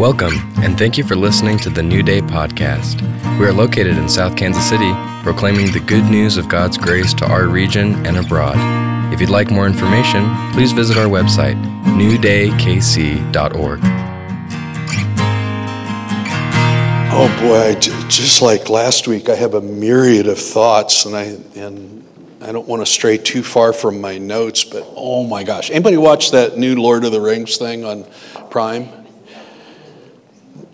Welcome, and thank you for listening to the New Day podcast. We are located in South Kansas City, proclaiming the good news of God's grace to our region and abroad. If you'd like more information, please visit our website, newdaykc.org. Oh boy, just like last week, I have a myriad of thoughts, and I and I don't want to stray too far from my notes, but oh my gosh, anybody watch that new Lord of the Rings thing on Prime?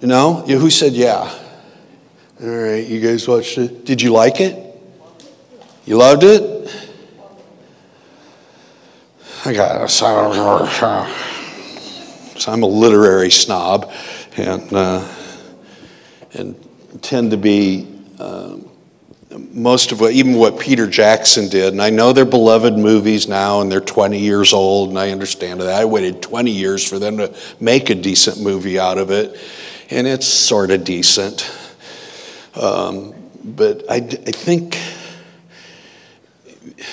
No? Who said yeah? All right, you guys watched it. Did you like it? You loved it? I got a so I'm a literary snob, and uh, and tend to be uh, most of what even what Peter Jackson did. And I know they're beloved movies now, and they're 20 years old, and I understand that. I waited 20 years for them to make a decent movie out of it and it's sort of decent. Um, but I, I think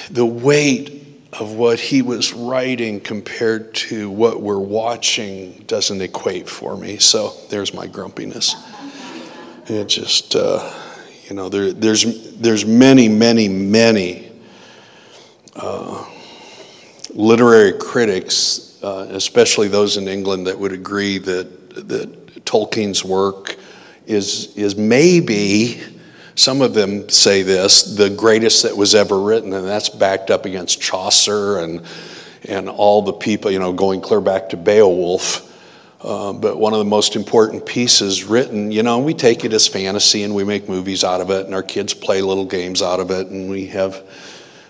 the weight of what he was writing compared to what we're watching doesn't equate for me. So there's my grumpiness. It just, uh, you know, there, there's, there's many, many, many uh, literary critics, uh, especially those in England, that would agree that, that Tolkien's work is, is maybe, some of them say this, the greatest that was ever written, and that's backed up against Chaucer and, and all the people, you know, going clear back to Beowulf. Uh, but one of the most important pieces written, you know, we take it as fantasy and we make movies out of it, and our kids play little games out of it, and we have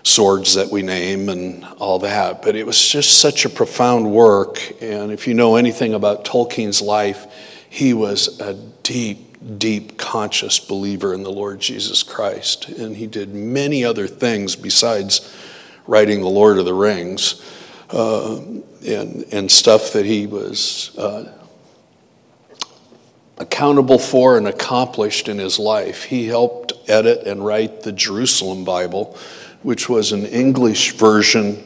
swords that we name and all that. But it was just such a profound work. And if you know anything about Tolkien's life, he was a deep, deep conscious believer in the Lord Jesus Christ. And he did many other things besides writing The Lord of the Rings uh, and, and stuff that he was uh, accountable for and accomplished in his life. He helped edit and write the Jerusalem Bible, which was an English version,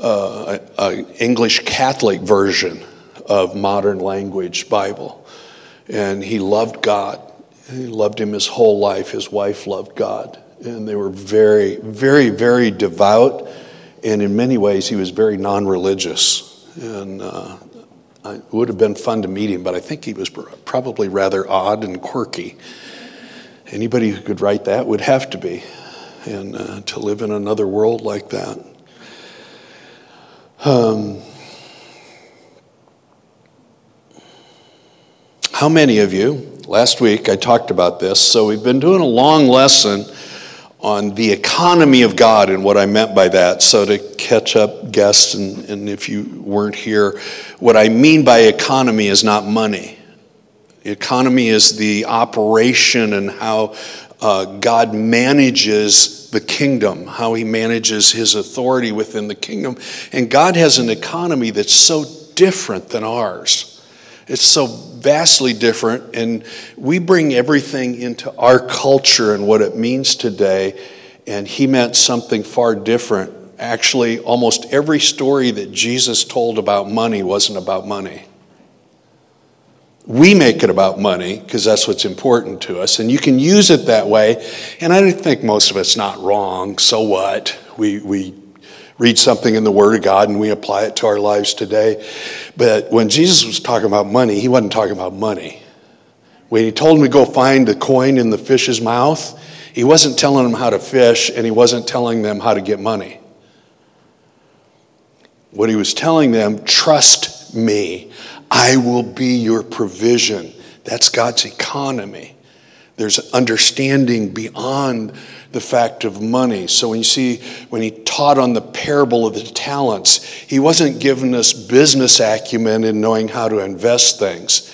uh, an English Catholic version of modern language Bible. And he loved God. He loved him his whole life. His wife loved God. And they were very, very, very devout. And in many ways, he was very non religious. And uh, it would have been fun to meet him, but I think he was probably rather odd and quirky. Anybody who could write that would have to be. And uh, to live in another world like that. Um, How many of you, last week I talked about this, so we've been doing a long lesson on the economy of God and what I meant by that. So, to catch up guests, and, and if you weren't here, what I mean by economy is not money. Economy is the operation and how uh, God manages the kingdom, how he manages his authority within the kingdom. And God has an economy that's so different than ours. It's so vastly different, and we bring everything into our culture and what it means today, and he meant something far different. Actually, almost every story that Jesus told about money wasn't about money. We make it about money because that's what's important to us, and you can use it that way. And I think most of it's not wrong. So what? We, we read something in the Word of God and we apply it to our lives today. But when Jesus was talking about money, he wasn't talking about money. When he told him to go find the coin in the fish's mouth, he wasn't telling them how to fish and he wasn't telling them how to get money. What he was telling them, trust me, I will be your provision. That's God's economy. There's understanding beyond the fact of money. So when you see, when he taught on the parable of the talents, he wasn't giving us business acumen in knowing how to invest things.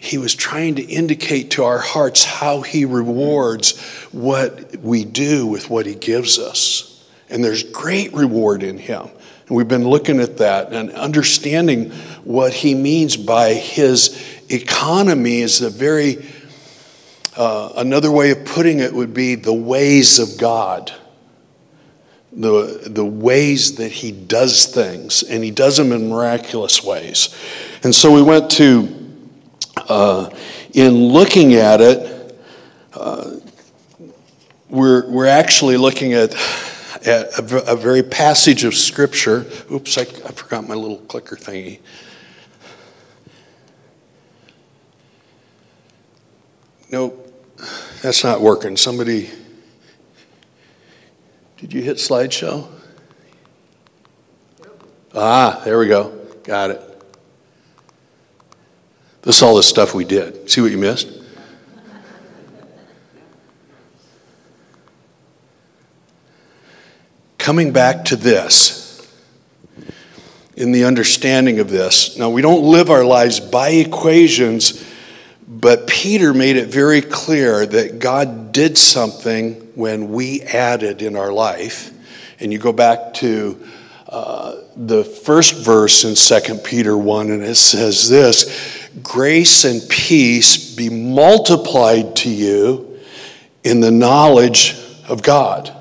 He was trying to indicate to our hearts how he rewards what we do with what he gives us. And there's great reward in him. And we've been looking at that and understanding what he means by his economy is a very uh, another way of putting it would be the ways of God, the, the ways that He does things, and He does them in miraculous ways. And so we went to uh, in looking at it, uh, we're, we're actually looking at, at a, a, very passage of Scripture. Oops, I, I forgot my little clicker thingy. Nope, that's not working. Somebody, did you hit slideshow? Ah, there we go. Got it. This is all the stuff we did. See what you missed? Coming back to this, in the understanding of this, now we don't live our lives by equations but Peter made it very clear that God did something when we added in our life. And you go back to uh, the first verse in 2 Peter 1, and it says this Grace and peace be multiplied to you in the knowledge of God.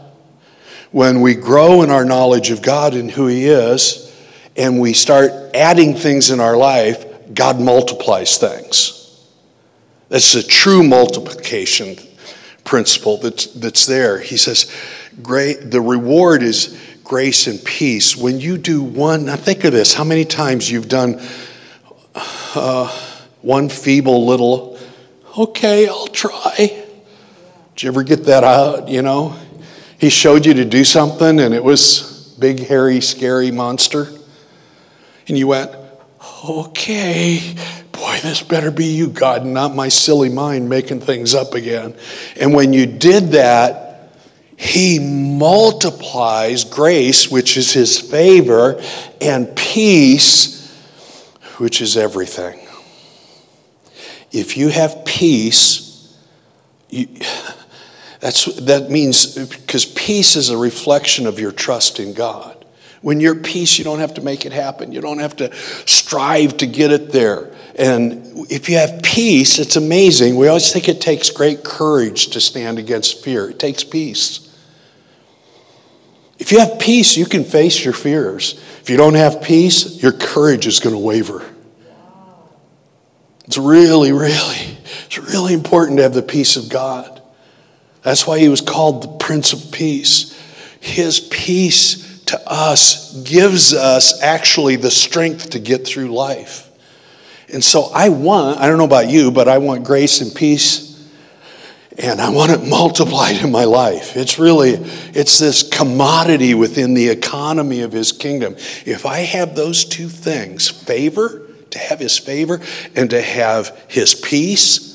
When we grow in our knowledge of God and who He is, and we start adding things in our life, God multiplies things. That's the true multiplication principle that's, that's there. He says, great, the reward is grace and peace. When you do one, now think of this how many times you've done uh, one feeble little, okay, I'll try. Did you ever get that out? You know, he showed you to do something and it was big, hairy, scary monster. And you went, okay, boy, this better be you, God, and not my silly mind making things up again. And when you did that, He multiplies grace, which is His favor, and peace, which is everything. If you have peace, you, that's, that means because peace is a reflection of your trust in God. When you're peace, you don't have to make it happen. You don't have to strive to get it there. And if you have peace, it's amazing. We always think it takes great courage to stand against fear, it takes peace. If you have peace, you can face your fears. If you don't have peace, your courage is going to waver. It's really, really, it's really important to have the peace of God. That's why he was called the Prince of Peace. His peace to us gives us actually the strength to get through life. And so I want, I don't know about you, but I want grace and peace and I want it multiplied in my life. It's really, it's this commodity within the economy of his kingdom. If I have those two things, favor, to have his favor, and to have his peace,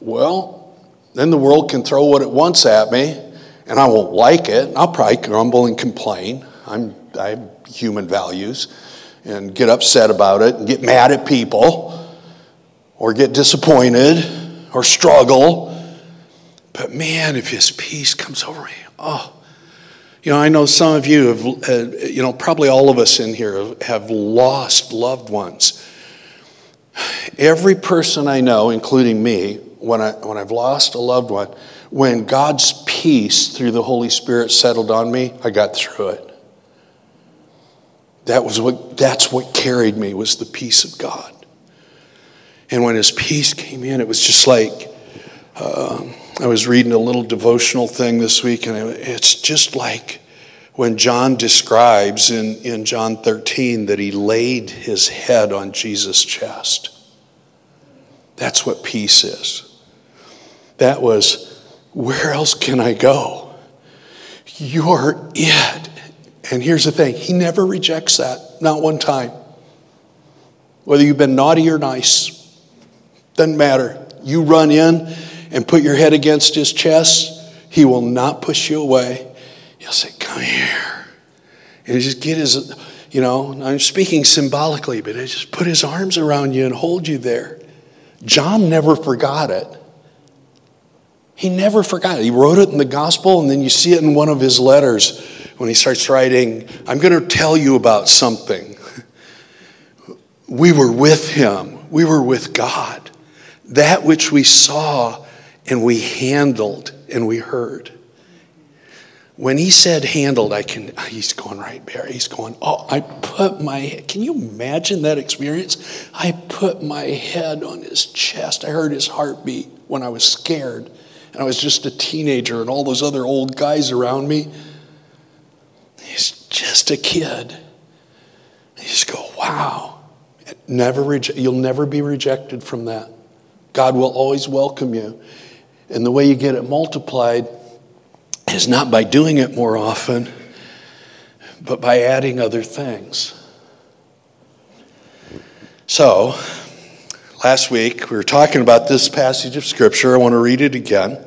well, then the world can throw what it wants at me, and I won't like it. I'll probably grumble and complain. I'm, I have human values and get upset about it and get mad at people or get disappointed or struggle. But man, if his peace comes over me, oh, you know, I know some of you have, uh, you know, probably all of us in here have lost loved ones. Every person I know, including me, when, I, when I've lost a loved one, when God's peace through the Holy Spirit settled on me, I got through it. That was what, that's what carried me was the peace of God. And when his peace came in, it was just like, uh, I was reading a little devotional thing this week, and it's just like when John describes in, in John 13 that he laid his head on Jesus' chest. That's what peace is. That was, where else can I go? You're it. And here's the thing He never rejects that, not one time. Whether you've been naughty or nice, doesn't matter. You run in and put your head against His chest, He will not push you away. He'll say, Come here. And he just get His, you know, I'm speaking symbolically, but He just put His arms around you and hold you there. John never forgot it. He never forgot it. He wrote it in the gospel, and then you see it in one of his letters when he starts writing, I'm going to tell you about something. We were with him, we were with God. That which we saw and we handled and we heard. when he said handled, I can, he's going right there. He's going, oh, I put my, can you imagine that experience? I put my head on his chest. I heard his heartbeat when I was scared. And I was just a teenager and all those other old guys around me. He's just a kid. You just go, wow. Never you'll never be rejected from that. God will always welcome you. And the way you get it multiplied is not by doing it more often, but by adding other things. So, last week we were talking about this passage of Scripture. I want to read it again.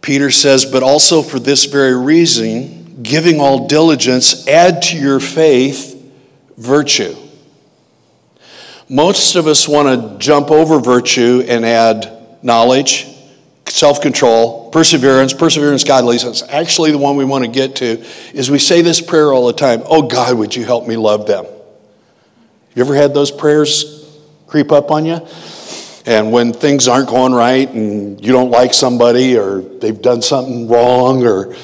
Peter says, But also for this very reason, giving all diligence, add to your faith virtue. Most of us want to jump over virtue and add knowledge, self control, perseverance, perseverance, godliness. Actually the one we want to get to. Is we say this prayer all the time Oh God, would you help me love them? You ever had those prayers creep up on you? And when things aren't going right and you don't like somebody or they've done something wrong or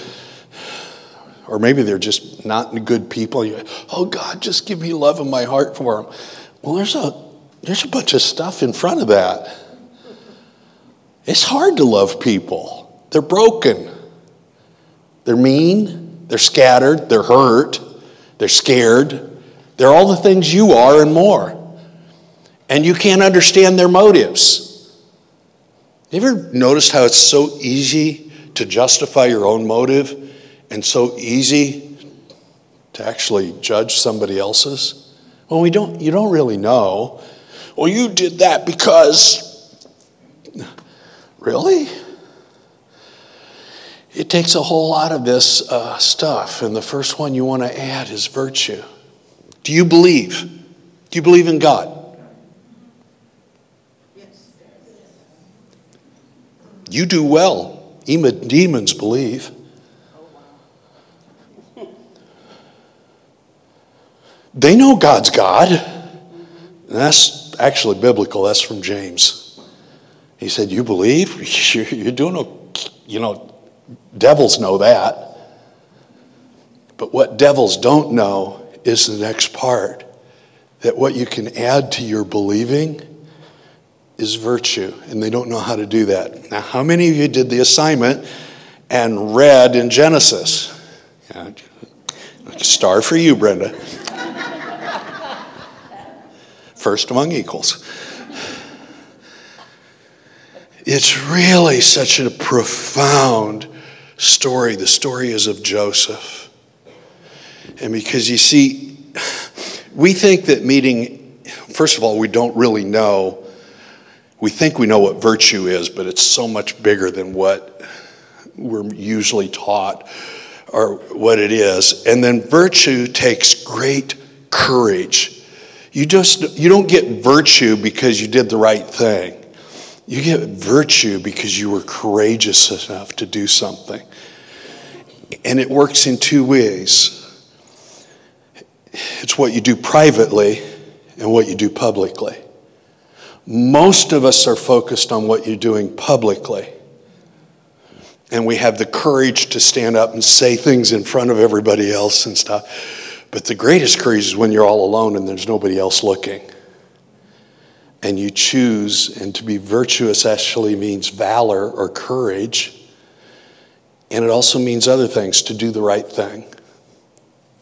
or maybe they're just not good people. You, oh God, just give me love in my heart for them. Well, there's a there's a bunch of stuff in front of that. It's hard to love people. They're broken. They're mean. They're scattered. They're hurt. They're scared. They're all the things you are and more. And you can't understand their motives. You ever noticed how it's so easy to justify your own motive and so easy to actually judge somebody else's? Well, we don't, you don't really know. Well, you did that because. Really? It takes a whole lot of this uh, stuff, and the first one you want to add is virtue. Do you believe? Do you believe in God? You do well. Even demons believe. They know God's God. And that's actually biblical. That's from James. He said, You believe? You're doing, a, you know, devils know that. But what devils don't know is the next part that what you can add to your believing is virtue, and they don't know how to do that. Now, how many of you did the assignment and read in Genesis? Yeah, star for you, Brenda first among equals. It's really such a profound story. The story is of Joseph. And because you see, we think that meeting, first of all, we don't really know. We think we know what virtue is, but it's so much bigger than what we're usually taught or what it is. And then virtue takes great courage you just you don't get virtue because you did the right thing. You get virtue because you were courageous enough to do something. And it works in two ways. It's what you do privately and what you do publicly. Most of us are focused on what you're doing publicly. And we have the courage to stand up and say things in front of everybody else and stuff. But the greatest courage is when you're all alone and there's nobody else looking. And you choose, and to be virtuous actually means valor or courage. And it also means other things to do the right thing.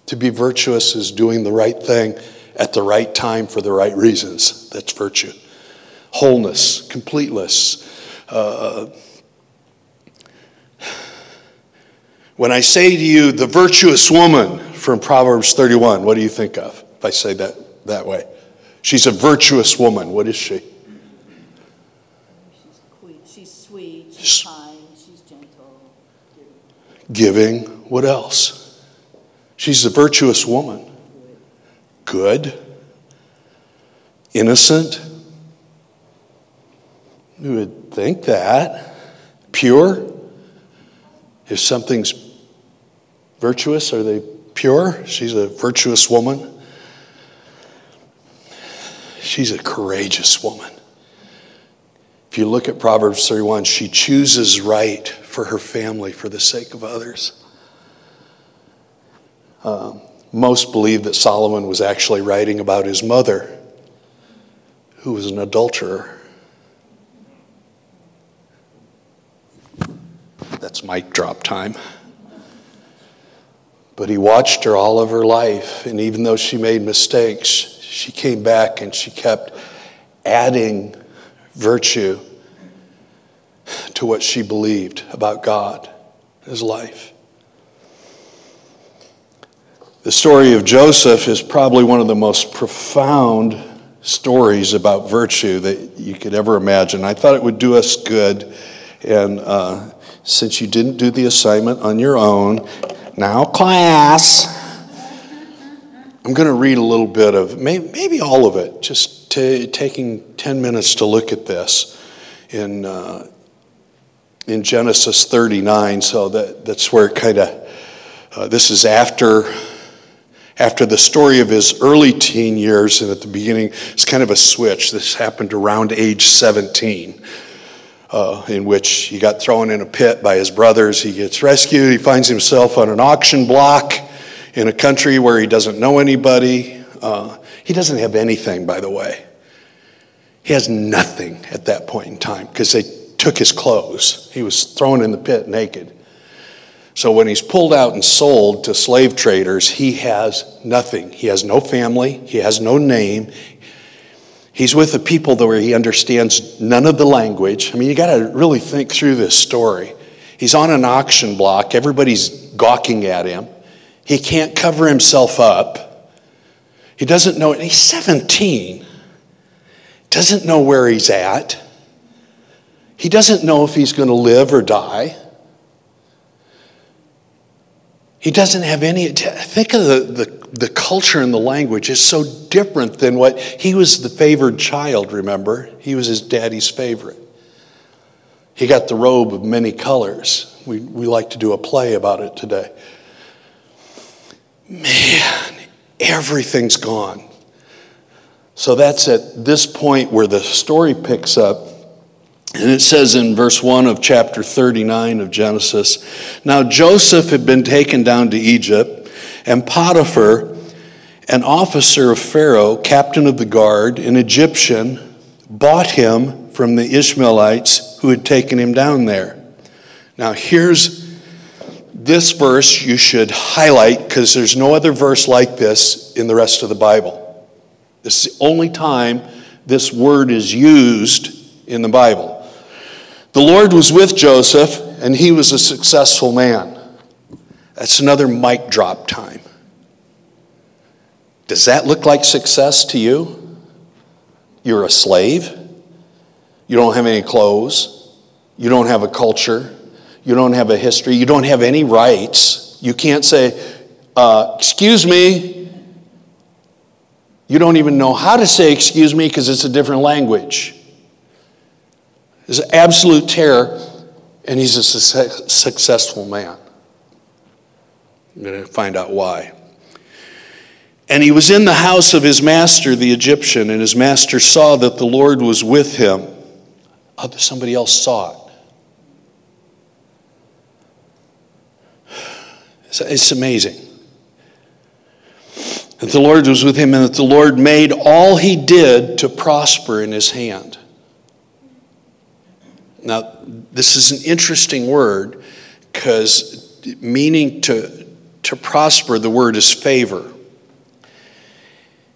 To be virtuous is doing the right thing at the right time for the right reasons. That's virtue. Wholeness, completeness. Uh, when I say to you, the virtuous woman, from Proverbs 31, what do you think of if I say that that way? She's a virtuous woman. What is she? She's, sweet. She's sweet. She's kind. She's gentle. Giving. What else? She's a virtuous woman. Good. Innocent. You would think that. Pure. If something's virtuous, are they pure. She's a virtuous woman. She's a courageous woman. If you look at Proverbs 31, she chooses right for her family, for the sake of others. Uh, most believe that Solomon was actually writing about his mother, who was an adulterer. That's mic drop time. But he watched her all of her life, and even though she made mistakes, she came back and she kept adding virtue to what she believed about God, his life. The story of Joseph is probably one of the most profound stories about virtue that you could ever imagine. I thought it would do us good. And uh, since you didn't do the assignment on your own, now, class, I'm going to read a little bit of, maybe all of it, just t- taking 10 minutes to look at this in, uh, in Genesis 39. So that, that's where it kind of, uh, this is after, after the story of his early teen years, and at the beginning, it's kind of a switch. This happened around age 17. Uh, in which he got thrown in a pit by his brothers. He gets rescued. He finds himself on an auction block in a country where he doesn't know anybody. Uh, he doesn't have anything, by the way. He has nothing at that point in time because they took his clothes. He was thrown in the pit naked. So when he's pulled out and sold to slave traders, he has nothing. He has no family, he has no name. He's with a people where he understands none of the language. I mean, you got to really think through this story. He's on an auction block, everybody's gawking at him. He can't cover himself up. He doesn't know, he's 17, doesn't know where he's at. He doesn't know if he's going to live or die. He doesn't have any. Think of the, the, the culture and the language is so different than what he was the favored child, remember? He was his daddy's favorite. He got the robe of many colors. We, we like to do a play about it today. Man, everything's gone. So that's at this point where the story picks up. And it says in verse 1 of chapter 39 of Genesis Now Joseph had been taken down to Egypt, and Potiphar, an officer of Pharaoh, captain of the guard, an Egyptian, bought him from the Ishmaelites who had taken him down there. Now here's this verse you should highlight because there's no other verse like this in the rest of the Bible. This is the only time this word is used in the Bible. The Lord was with Joseph, and he was a successful man. That's another mic drop time. Does that look like success to you? You're a slave. You don't have any clothes. You don't have a culture. You don't have a history. You don't have any rights. You can't say, uh, Excuse me. You don't even know how to say excuse me because it's a different language is absolute terror, and he's a su- successful man. I'm going to find out why. And he was in the house of his master, the Egyptian, and his master saw that the Lord was with him. Oh, somebody else saw it. It's amazing. That the Lord was with him and that the Lord made all he did to prosper in his hand. Now, this is an interesting word because meaning to, to prosper, the word is favor.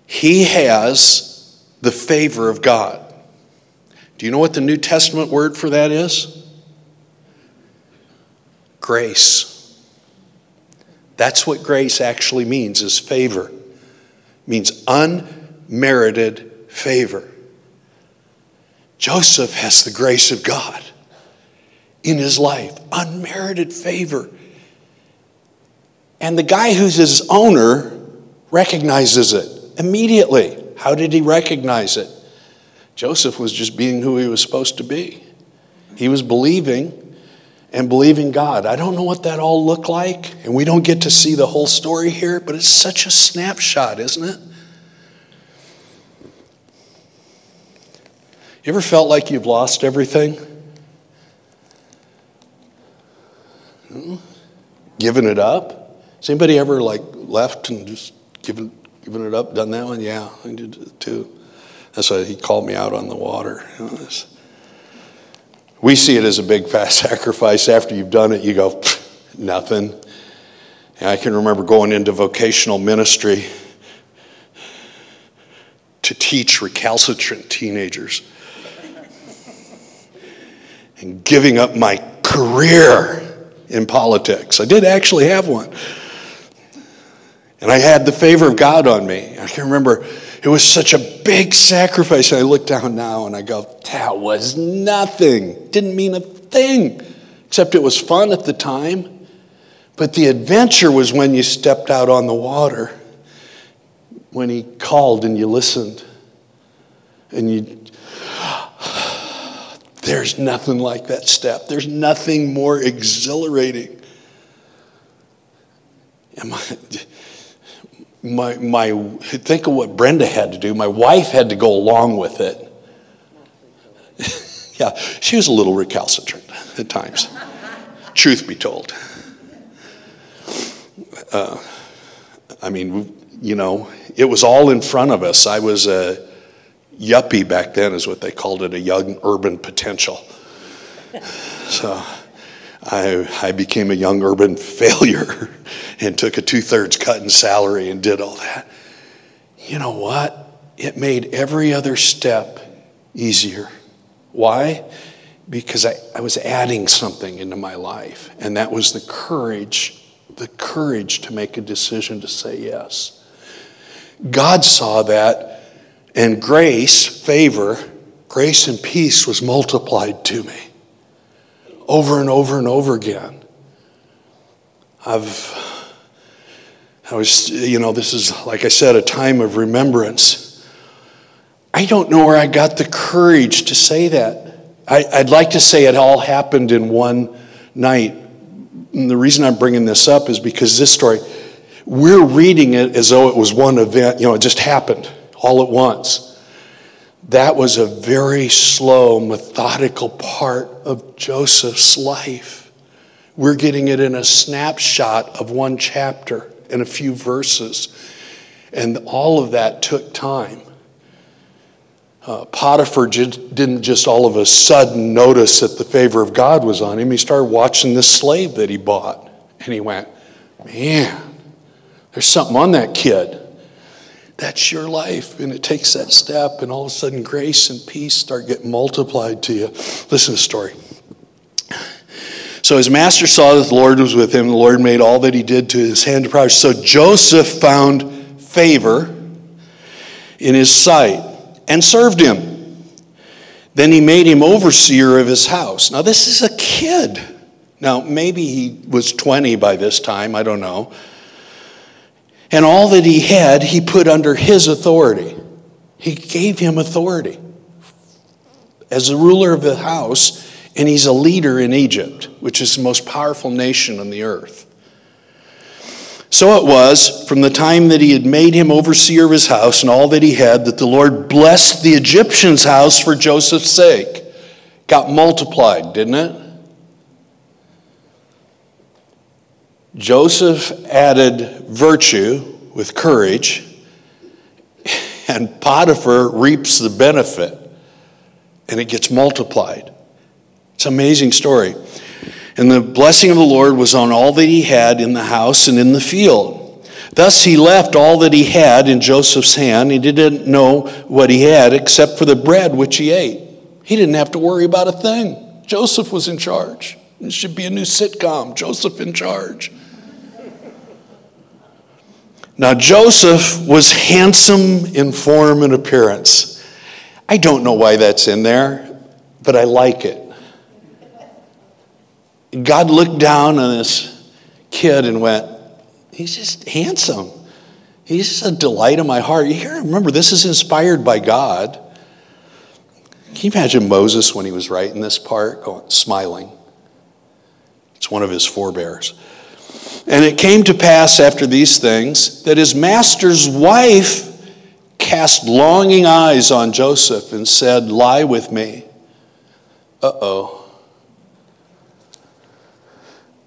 He has the favor of God. Do you know what the New Testament word for that is? Grace. That's what grace actually means is favor. It means unmerited favor. Joseph has the grace of God in his life, unmerited favor. And the guy who's his owner recognizes it immediately. How did he recognize it? Joseph was just being who he was supposed to be. He was believing and believing God. I don't know what that all looked like, and we don't get to see the whole story here, but it's such a snapshot, isn't it? You ever felt like you've lost everything? Hmm? given it up? Has anybody ever like left and just given, given it up, done that one? Yeah, I did too. That's why he called me out on the water. You know, we see it as a big fat sacrifice. After you've done it, you go, nothing. And I can remember going into vocational ministry to teach recalcitrant teenagers and giving up my career in politics. I did actually have one. And I had the favor of God on me. I can remember it was such a big sacrifice. I look down now and I go, that was nothing. Didn't mean a thing, except it was fun at the time. But the adventure was when you stepped out on the water, when He called and you listened. And you, there's nothing like that step. There's nothing more exhilarating. Am I, my, my, think of what Brenda had to do. My wife had to go along with it. yeah, she was a little recalcitrant at times, truth be told. Uh, I mean, you know, it was all in front of us. I was a yuppie back then, is what they called it, a young urban potential. So I, I became a young urban failure and took a two thirds cut in salary and did all that. You know what? It made every other step easier. Why? Because I, I was adding something into my life, and that was the courage, the courage to make a decision to say yes. God saw that, and grace, favor, grace and peace was multiplied to me over and over and over again. I've, I was, you know, this is, like I said, a time of remembrance. I don't know where I got the courage to say that. I, would like to say it all happened in one night. And the reason I'm bringing this up is because this story, we're reading it as though it was one event, you know, it just happened all at once. That was a very slow, methodical part of Joseph's life. We're getting it in a snapshot of one chapter and a few verses. And all of that took time. Uh, Potiphar didn't just all of a sudden notice that the favor of God was on him. He started watching this slave that he bought. And he went, Man, there's something on that kid. That's your life. And it takes that step, and all of a sudden, grace and peace start getting multiplied to you. Listen to the story. So his master saw that the Lord was with him. The Lord made all that he did to his hand to prosper. So Joseph found favor in his sight and served him. Then he made him overseer of his house. Now, this is a kid. Now, maybe he was 20 by this time, I don't know. And all that he had, he put under his authority. He gave him authority as the ruler of the house, and he's a leader in Egypt, which is the most powerful nation on the earth. So it was, from the time that he had made him overseer of his house and all that he had, that the Lord blessed the Egyptian's house for Joseph's sake. Got multiplied, didn't it? Joseph added virtue with courage, and Potiphar reaps the benefit, and it gets multiplied. It's an amazing story. And the blessing of the Lord was on all that he had in the house and in the field. Thus he left all that he had in Joseph's hand. He didn't know what he had except for the bread which he ate. He didn't have to worry about a thing. Joseph was in charge. It should be a new sitcom Joseph in charge. Now, Joseph was handsome in form and appearance. I don't know why that's in there, but I like it. God looked down on this kid and went, He's just handsome. He's a delight of my heart. You hear, remember, this is inspired by God. Can you imagine Moses when he was writing this part, going, smiling? It's one of his forebears. And it came to pass after these things that his master's wife cast longing eyes on Joseph and said, Lie with me. Uh oh.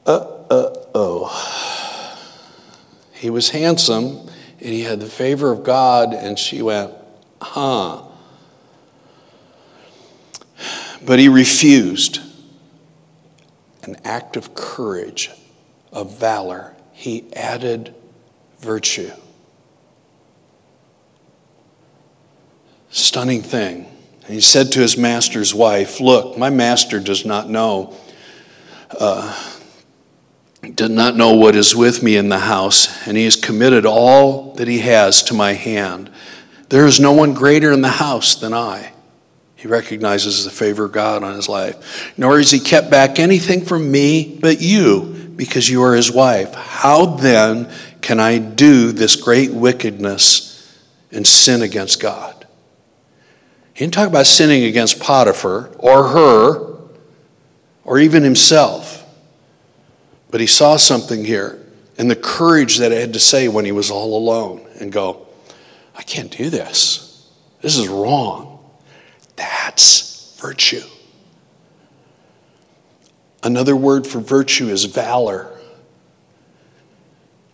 Uh oh. He was handsome and he had the favor of God, and she went, huh. But he refused. An act of courage, of valor. He added virtue. Stunning thing. And he said to his master's wife, Look, my master does not know. Uh, did not know what is with me in the house, and he has committed all that he has to my hand. There is no one greater in the house than I. He recognizes the favor of God on his life. Nor has he kept back anything from me but you, because you are his wife. How then can I do this great wickedness and sin against God? He didn't talk about sinning against Potiphar or her or even himself. But he saw something here and the courage that it had to say when he was all alone and go, I can't do this. This is wrong. That's virtue. Another word for virtue is valor.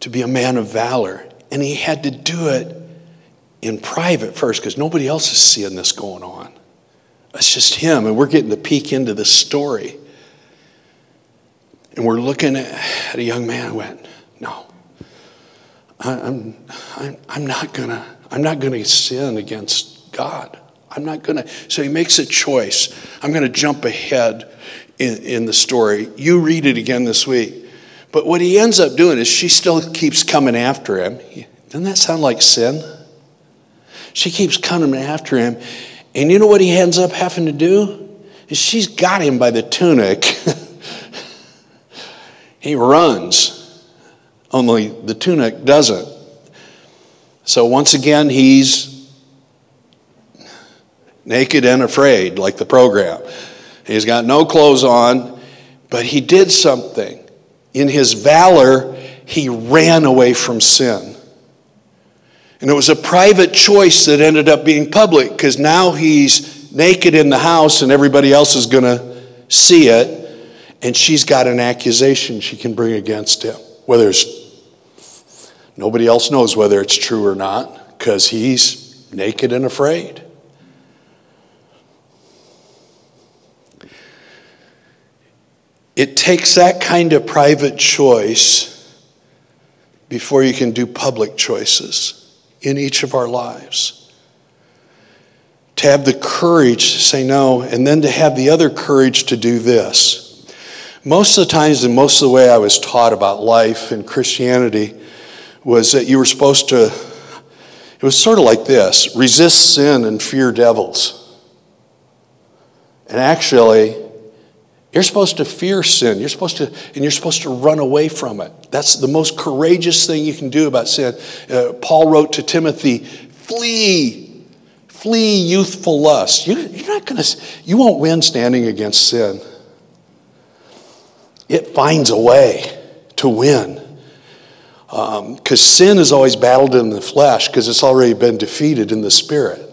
To be a man of valor. And he had to do it in private first because nobody else is seeing this going on. It's just him, and we're getting to peek into this story. And we're looking at a young man who went, No, I'm, I'm, I'm not gonna, I'm not gonna sin against God. I'm not gonna. So he makes a choice. I'm gonna jump ahead in, in the story. You read it again this week. But what he ends up doing is she still keeps coming after him. Doesn't that sound like sin? She keeps coming after him. And you know what he ends up having to do? Is she's got him by the tunic. He runs, only the tunic doesn't. So once again, he's naked and afraid, like the program. He's got no clothes on, but he did something. In his valor, he ran away from sin. And it was a private choice that ended up being public because now he's naked in the house and everybody else is going to see it and she's got an accusation she can bring against him. Whether it's nobody else knows whether it's true or not, because he's naked and afraid. It takes that kind of private choice before you can do public choices in each of our lives. To have the courage to say no, and then to have the other courage to do this. Most of the times, and most of the way I was taught about life and Christianity was that you were supposed to, it was sort of like this resist sin and fear devils. And actually, you're supposed to fear sin. You're supposed to, and you're supposed to run away from it. That's the most courageous thing you can do about sin. Uh, Paul wrote to Timothy, flee, flee youthful lust. You, you're not going to, you won't win standing against sin it finds a way to win. Because um, sin is always battled in the flesh because it's already been defeated in the spirit.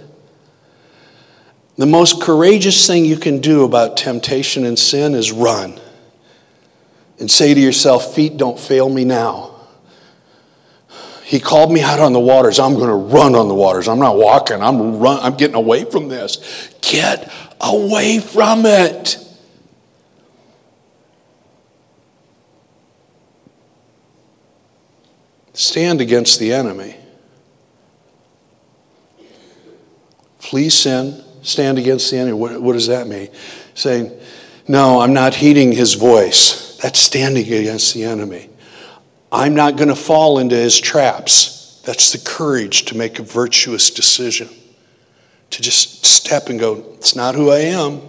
The most courageous thing you can do about temptation and sin is run and say to yourself, Feet don't fail me now. He called me out on the waters. I'm going to run on the waters. I'm not walking. I'm run. I'm getting away from this. Get away from it. Stand against the enemy. Flee sin, stand against the enemy. What, what does that mean? Saying, No, I'm not heeding his voice. That's standing against the enemy. I'm not going to fall into his traps. That's the courage to make a virtuous decision. To just step and go, It's not who I am.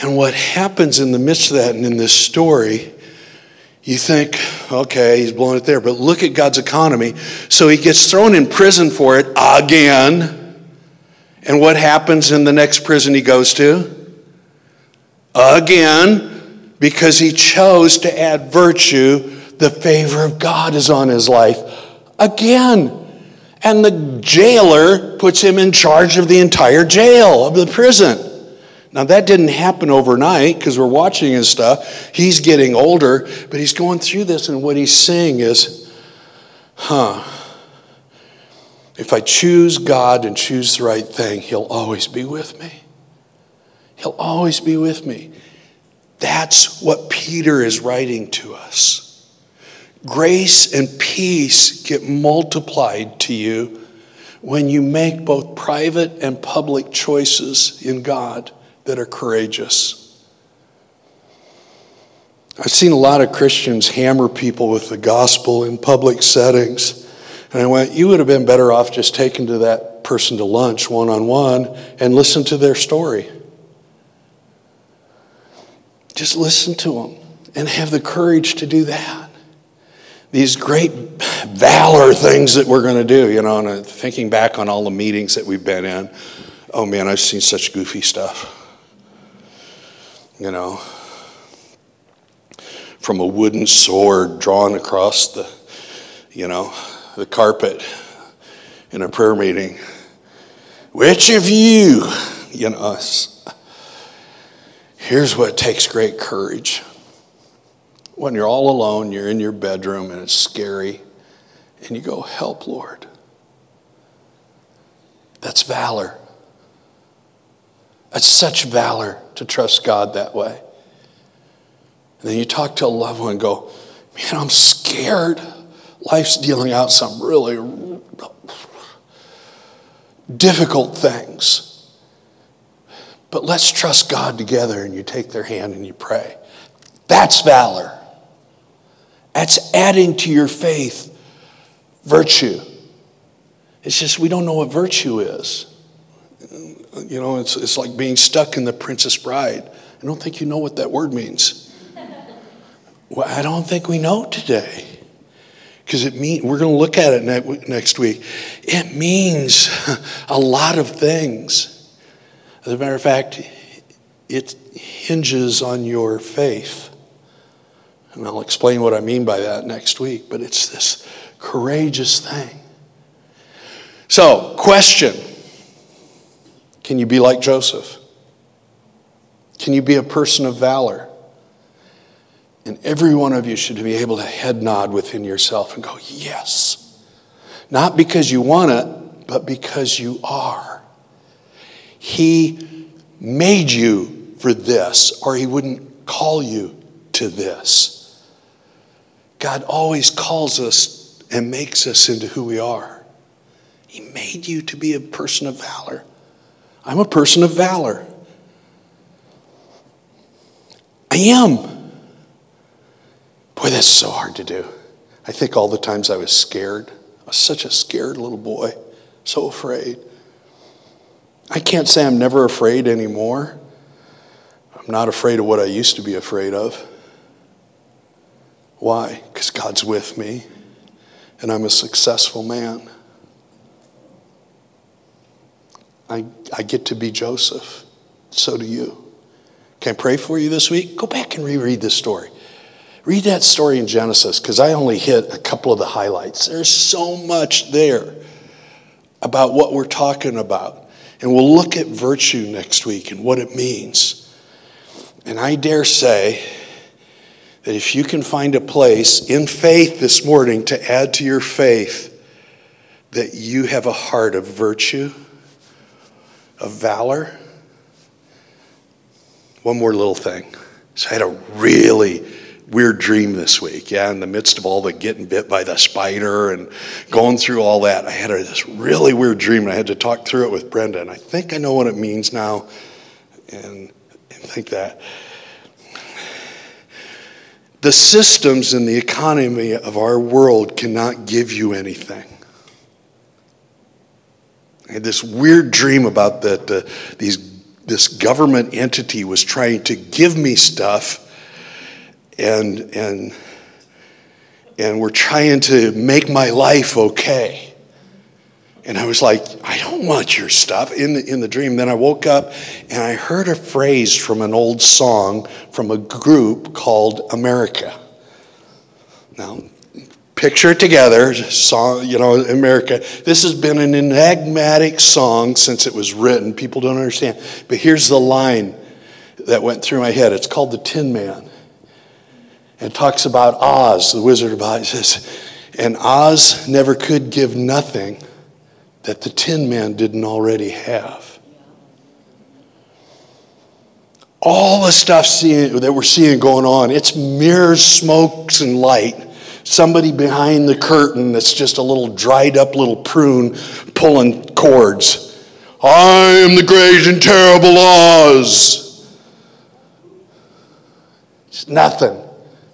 And what happens in the midst of that and in this story you think, okay, he's blowing it there, but look at God's economy. So he gets thrown in prison for it again. And what happens in the next prison he goes to? Again, because he chose to add virtue, the favor of God is on his life. Again. And the jailer puts him in charge of the entire jail, of the prison. Now, that didn't happen overnight because we're watching his stuff. He's getting older, but he's going through this, and what he's saying is, huh, if I choose God and choose the right thing, he'll always be with me. He'll always be with me. That's what Peter is writing to us. Grace and peace get multiplied to you when you make both private and public choices in God that are courageous. I've seen a lot of Christians hammer people with the gospel in public settings. And I went, you would have been better off just taking to that person to lunch one on one and listen to their story. Just listen to them and have the courage to do that. These great valor things that we're going to do, you know, and uh, thinking back on all the meetings that we've been in, oh man, I've seen such goofy stuff. You know, from a wooden sword drawn across the, you know, the carpet in a prayer meeting. Which of you, you know, us, Here's what takes great courage. When you're all alone, you're in your bedroom and it's scary, and you go, Help, Lord. That's valor. That's such valor to trust God that way. And then you talk to a loved one and go, Man, I'm scared. Life's dealing out some really difficult things. But let's trust God together, and you take their hand and you pray. That's valor. That's adding to your faith virtue. It's just we don't know what virtue is. You know, it's, it's like being stuck in the Princess Bride. I don't think you know what that word means. Well, I don't think we know today. Because it means, we're going to look at it next week. It means a lot of things. As a matter of fact, it hinges on your faith. And I'll explain what I mean by that next week, but it's this courageous thing. So, question Can you be like Joseph? Can you be a person of valor? And every one of you should be able to head nod within yourself and go, Yes. Not because you want it, but because you are. He made you for this, or He wouldn't call you to this. God always calls us and makes us into who we are. He made you to be a person of valor. I'm a person of valor. I am. Boy, that's so hard to do. I think all the times I was scared. I was such a scared little boy, so afraid. I can't say I'm never afraid anymore. I'm not afraid of what I used to be afraid of. Why? Because God's with me and I'm a successful man. I, I get to be Joseph. So do you. Can I pray for you this week? Go back and reread this story. Read that story in Genesis because I only hit a couple of the highlights. There's so much there about what we're talking about. And we'll look at virtue next week and what it means. And I dare say that if you can find a place in faith this morning to add to your faith, that you have a heart of virtue, of valor. One more little thing. So I had a really weird dream this week. Yeah, in the midst of all the getting bit by the spider and going through all that, I had this really weird dream, and I had to talk through it with Brenda. And I think I know what it means now, and, think that the systems and the economy of our world cannot give you anything. I had this weird dream about that uh, these this government entity was trying to give me stuff and and and we're trying to make my life okay. And I was like, I don't want your stuff in the, in the dream. Then I woke up and I heard a phrase from an old song from a group called America. Now, picture it together, song, you know, America. This has been an enigmatic song since it was written. People don't understand. But here's the line that went through my head. It's called The Tin Man. It talks about Oz, the Wizard of Oz. Says, and Oz never could give nothing that the Tin Man didn't already have. All the stuff seeing, that we're seeing going on, it's mirrors, smokes, and light. Somebody behind the curtain that's just a little dried up little prune pulling cords. I am the great and terrible Oz. It's nothing.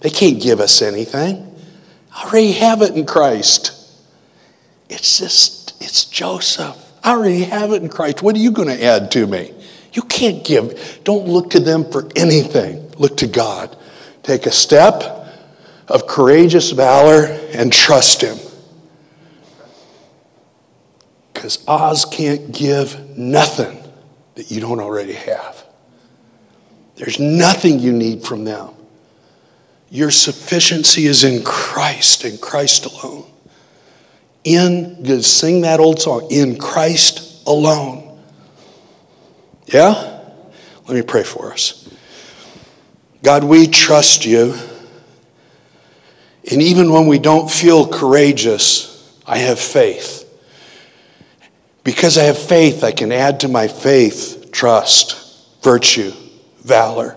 They can't give us anything. I already have it in Christ. It's just, it's Joseph. I already have it in Christ. What are you going to add to me? You can't give. Don't look to them for anything. Look to God. Take a step of courageous valor and trust Him. Because Oz can't give nothing that you don't already have. There's nothing you need from them. Your sufficiency is in Christ and Christ alone. In, sing that old song, in Christ alone. Yeah? Let me pray for us. God, we trust you. And even when we don't feel courageous, I have faith. Because I have faith, I can add to my faith trust, virtue, valor.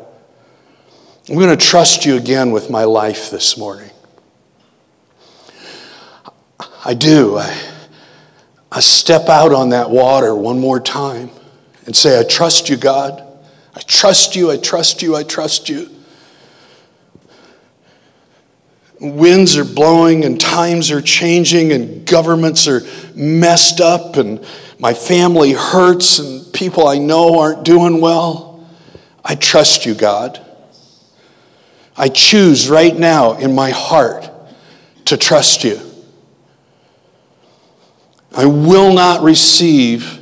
I'm going to trust you again with my life this morning. I do. I, I step out on that water one more time and say, I trust you, God. I trust you, I trust you, I trust you. Winds are blowing and times are changing and governments are messed up and my family hurts and people I know aren't doing well. I trust you, God. I choose right now in my heart to trust you. I will not receive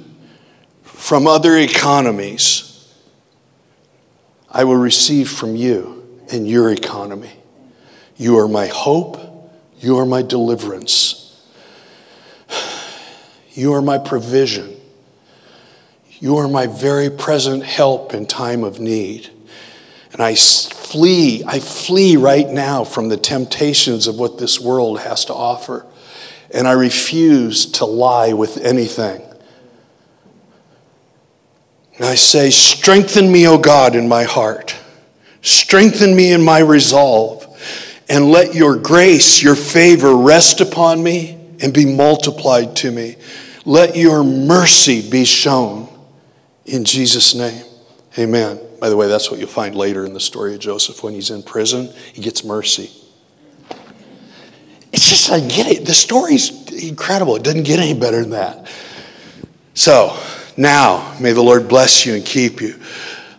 from other economies. I will receive from you and your economy. You are my hope. You are my deliverance. You are my provision. You are my very present help in time of need. And I flee, I flee right now from the temptations of what this world has to offer. And I refuse to lie with anything. And I say, Strengthen me, O God, in my heart. Strengthen me in my resolve. And let your grace, your favor rest upon me and be multiplied to me. Let your mercy be shown. In Jesus' name, amen. By the way, that's what you'll find later in the story of Joseph. When he's in prison, he gets mercy. It's just, I get it. The story's incredible. It doesn't get any better than that. So, now, may the Lord bless you and keep you.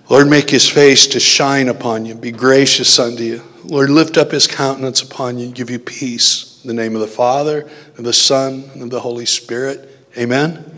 Lord, make his face to shine upon you, be gracious unto you. Lord, lift up his countenance upon you and give you peace. In the name of the Father, and the Son, and the Holy Spirit. Amen.